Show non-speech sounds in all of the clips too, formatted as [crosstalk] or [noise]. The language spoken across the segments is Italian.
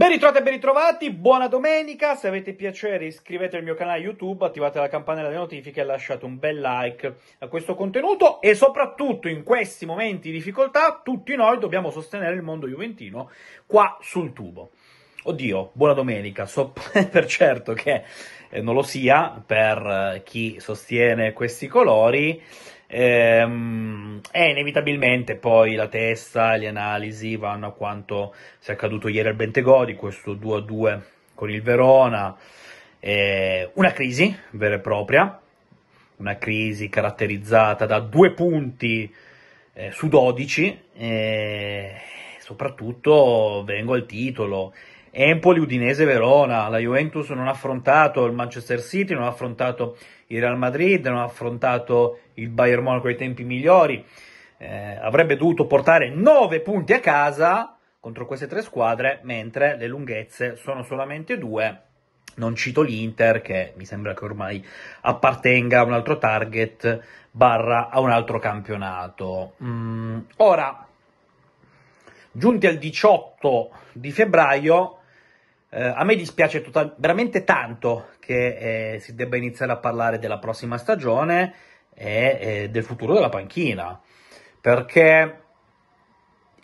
Ben ritrovati e ben ritrovati, buona domenica, se avete piacere iscrivetevi al mio canale YouTube, attivate la campanella delle notifiche e lasciate un bel like a questo contenuto. E soprattutto in questi momenti di difficoltà tutti noi dobbiamo sostenere il mondo juventino qua sul tubo. Oddio, buona domenica, so [laughs] per certo che eh, non lo sia per eh, chi sostiene questi colori, Ehm, e inevitabilmente poi la testa e le analisi vanno a quanto si è accaduto ieri al Bentegodi, questo 2-2 con il Verona, eh, una crisi vera e propria, una crisi caratterizzata da due punti eh, su 12, e soprattutto vengo al titolo. Empoli, Udinese, Verona, la Juventus non ha affrontato il Manchester City, non ha affrontato il Real Madrid, non ha affrontato il Bayern Monaco ai tempi migliori, eh, avrebbe dovuto portare 9 punti a casa contro queste tre squadre, mentre le lunghezze sono solamente due. Non cito l'Inter, che mi sembra che ormai appartenga a un altro target, barra a un altro campionato. Mm, ora, giunti al 18 di febbraio, eh, a me dispiace total- veramente tanto che eh, si debba iniziare a parlare della prossima stagione e eh, del futuro della panchina, perché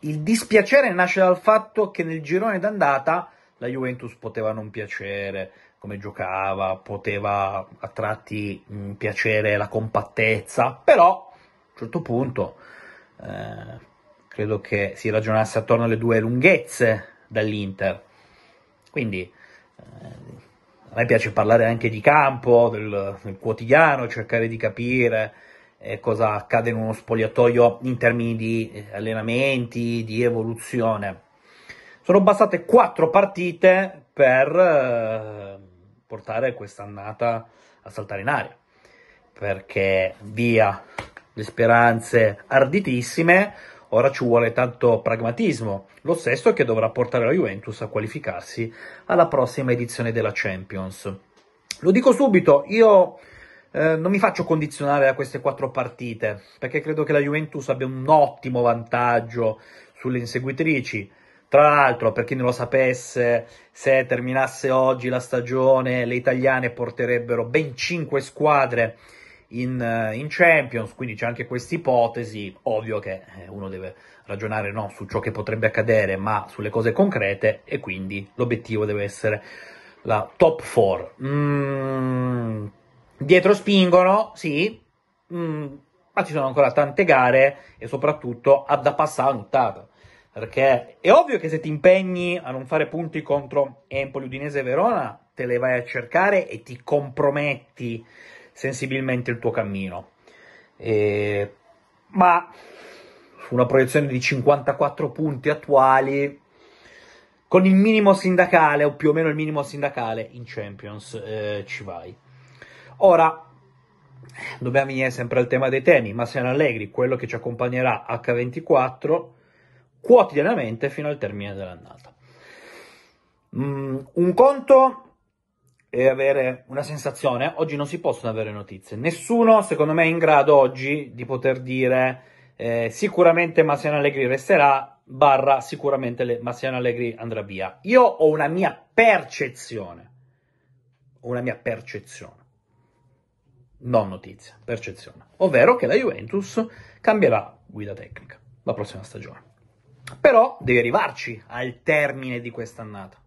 il dispiacere nasce dal fatto che nel girone d'andata la Juventus poteva non piacere come giocava, poteva a tratti mh, mm, piacere la compattezza, però a un certo punto eh, credo che si ragionasse attorno alle due lunghezze dall'Inter quindi eh, a me piace parlare anche di campo, del, del quotidiano, cercare di capire eh, cosa accade in uno spogliatoio in termini di eh, allenamenti, di evoluzione. Sono bastate quattro partite per eh, portare quest'annata a saltare in aria, perché via le speranze arditissime, Ora ci vuole tanto pragmatismo, lo stesso che dovrà portare la Juventus a qualificarsi alla prossima edizione della Champions. Lo dico subito, io eh, non mi faccio condizionare da queste quattro partite, perché credo che la Juventus abbia un ottimo vantaggio sulle inseguitrici. Tra l'altro, per chi non lo sapesse, se terminasse oggi la stagione, le italiane porterebbero ben 5 squadre in, eh, in Champions, quindi c'è anche questa ipotesi, ovvio che eh, uno deve ragionare no, su ciò che potrebbe accadere, ma sulle cose concrete e quindi l'obiettivo deve essere la top 4. Mm, dietro spingono, sì, mm, ma ci sono ancora tante gare e soprattutto ha da passare l'ottava. Perché è ovvio che se ti impegni a non fare punti contro Empoli, Udinese e Verona, te le vai a cercare e ti comprometti sensibilmente il tuo cammino. E, ma su una proiezione di 54 punti attuali, con il minimo sindacale, o più o meno il minimo sindacale, in Champions eh, ci vai. Ora, dobbiamo venire sempre al tema dei temi. Massimo Allegri, quello che ci accompagnerà H24 quotidianamente fino al termine dell'annata. Mm, un conto e avere una sensazione. Oggi non si possono avere notizie. Nessuno, secondo me, è in grado oggi di poter dire eh, sicuramente Massiano Allegri resterà, barra sicuramente Massiano Allegri andrà via. Io ho una mia percezione. Una mia percezione. Non notizia, percezione. Ovvero che la Juventus cambierà guida tecnica la prossima stagione. Però deve arrivarci al termine di quest'annata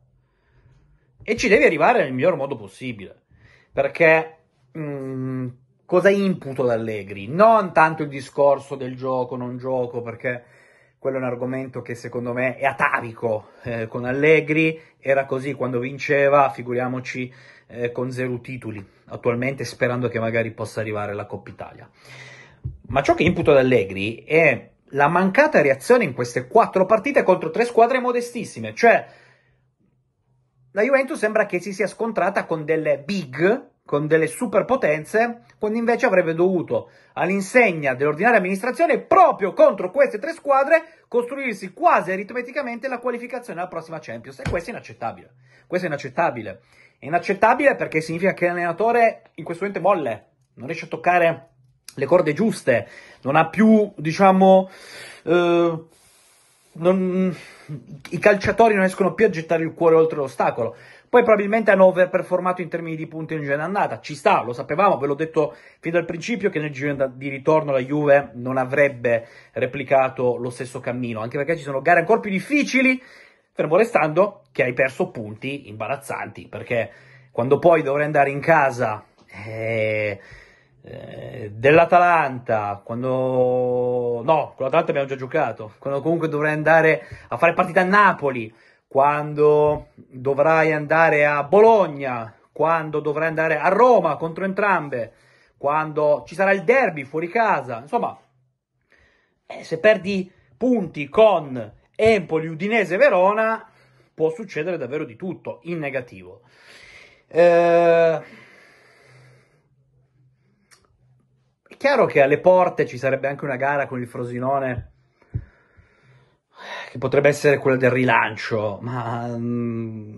e ci devi arrivare nel miglior modo possibile. Perché mh, mm, cosa imputo ad Allegri? Non tanto il discorso del gioco, non gioco, perché quello è un argomento che secondo me è atavico. Eh, con Allegri era così quando vinceva, figuriamoci eh, con zero titoli, attualmente sperando che magari possa arrivare la Coppa Italia. Ma ciò che imputo ad Allegri è la mancata reazione in queste quattro partite contro tre squadre modestissime, cioè la Juventus sembra che si sia scontrata con delle big, con delle superpotenze, quando invece avrebbe dovuto, all'insegna dell'ordinaria amministrazione, proprio contro queste tre squadre, costruirsi quasi aritmeticamente la qualificazione alla prossima Champions. E questo è inaccettabile. Questo è inaccettabile. È inaccettabile perché significa che l'allenatore in questo momento è molle, non riesce a toccare le corde giuste, non ha più, diciamo, eh, non, i calciatori non riescono più a gettare il cuore oltre l'ostacolo. Poi probabilmente hanno overperformato in termini di punti in genere andata, ci sta, lo sapevamo, ve l'ho detto fin dal principio che nel giro di ritorno la Juve non avrebbe replicato lo stesso cammino, anche perché ci sono gare ancora più difficili, fermo restando che hai perso punti imbarazzanti, perché quando poi dovrai andare in casa eh, eh, dell'Atalanta, quando... no, con l'Atalanta abbiamo già giocato, quando comunque dovrai andare a fare partita a Napoli, quando dovrai andare a Bologna, quando dovrai andare a Roma contro entrambe, quando ci sarà il derby fuori casa, insomma, eh, se perdi punti con Empoli, Udinese Verona, può succedere davvero di tutto in negativo. Eh, è chiaro che alle porte ci sarebbe anche una gara con il Frosinone che potrebbe essere quella del rilancio, ma mm,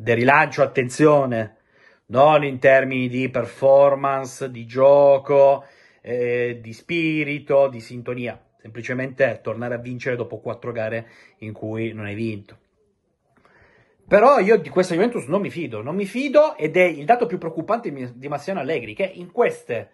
del rilancio, attenzione, non in termini di performance, di gioco, eh, di spirito, di sintonia, semplicemente tornare a vincere dopo quattro gare in cui non hai vinto. Però io di questa Juventus non mi fido, non mi fido ed è il dato più preoccupante di Massiano Allegri che in queste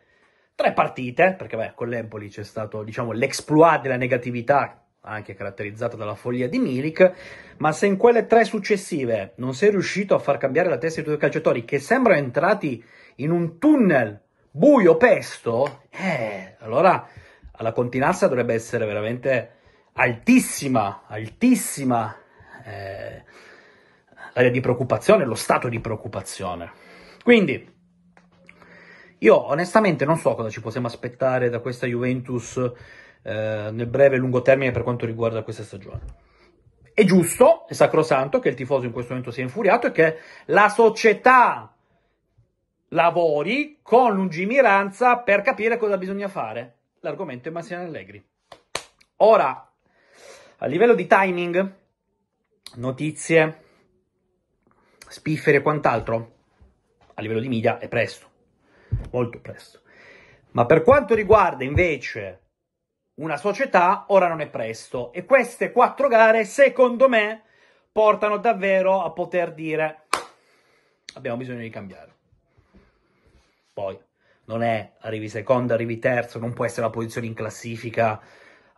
tre partite, perché beh, con l'Empoli c'è stato diciamo l'exploit della negatività anche caratterizzata dalla follia di Milik, ma se in quelle tre successive non sei riuscito a far cambiare la testa ai tuoi calciatori che sembrano entrati in un tunnel buio pesto, eh, allora alla continassa dovrebbe essere veramente altissima, altissima eh, l'area di preoccupazione, lo stato di preoccupazione. Quindi, io onestamente non so cosa ci possiamo aspettare da questa Juventus eh, nel breve e lungo termine per quanto riguarda questa stagione. È giusto, è sacrosanto che il tifoso in questo momento sia infuriato e che la società lavori con lungimiranza per capire cosa bisogna fare. L'argomento è Massimo Allegri. Ora, a livello di timing, notizie, spiffere e quant'altro, a livello di media è presto, molto presto. Ma per quanto riguarda invece una società, ora non è presto. E queste quattro gare, secondo me, portano davvero a poter dire abbiamo bisogno di cambiare. Poi, non è arrivi secondo, arrivi terzo, non può essere la posizione in classifica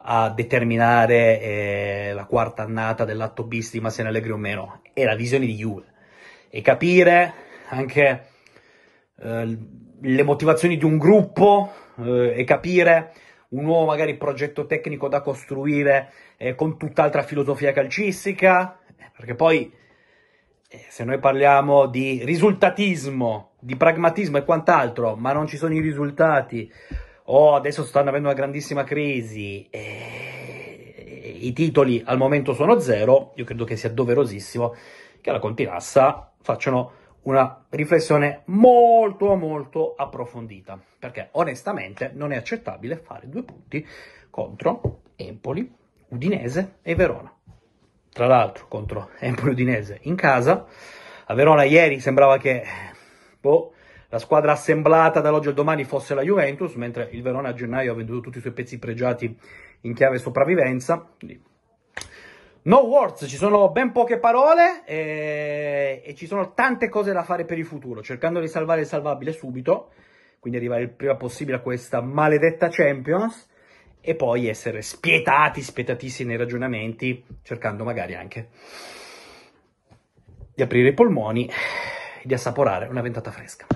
a determinare eh, la quarta annata dell'atto bis di Massimo Allegri o meno, è la visione di Juve. E capire anche eh, le motivazioni di un gruppo eh, e capire un nuovo magari progetto tecnico da costruire eh, con tutt'altra filosofia calcistica, perché poi eh, se noi parliamo di risultatismo, di pragmatismo e quant'altro, ma non ci sono i risultati, o adesso stanno avendo una grandissima crisi, e i titoli al momento sono zero, io credo che sia doverosissimo che la Continassa facciano una riflessione molto molto approfondita, perché onestamente non è accettabile fare due punti contro Empoli, Udinese e Verona. Tra l'altro contro Empoli Udinese in casa, a Verona ieri sembrava che boh, la squadra assemblata dall'oggi al domani fosse la Juventus, mentre il Verona a gennaio ha venduto tutti i suoi pezzi pregiati in chiave sopravvivenza, quindi No words, ci sono ben poche parole e, e, ci sono tante cose da fare per il futuro, cercando di salvare il salvabile subito, quindi arrivare il prima possibile a questa maledetta Champions e poi essere spietati, spietatissimi nei ragionamenti, cercando magari anche di aprire i polmoni e di assaporare una ventata fresca.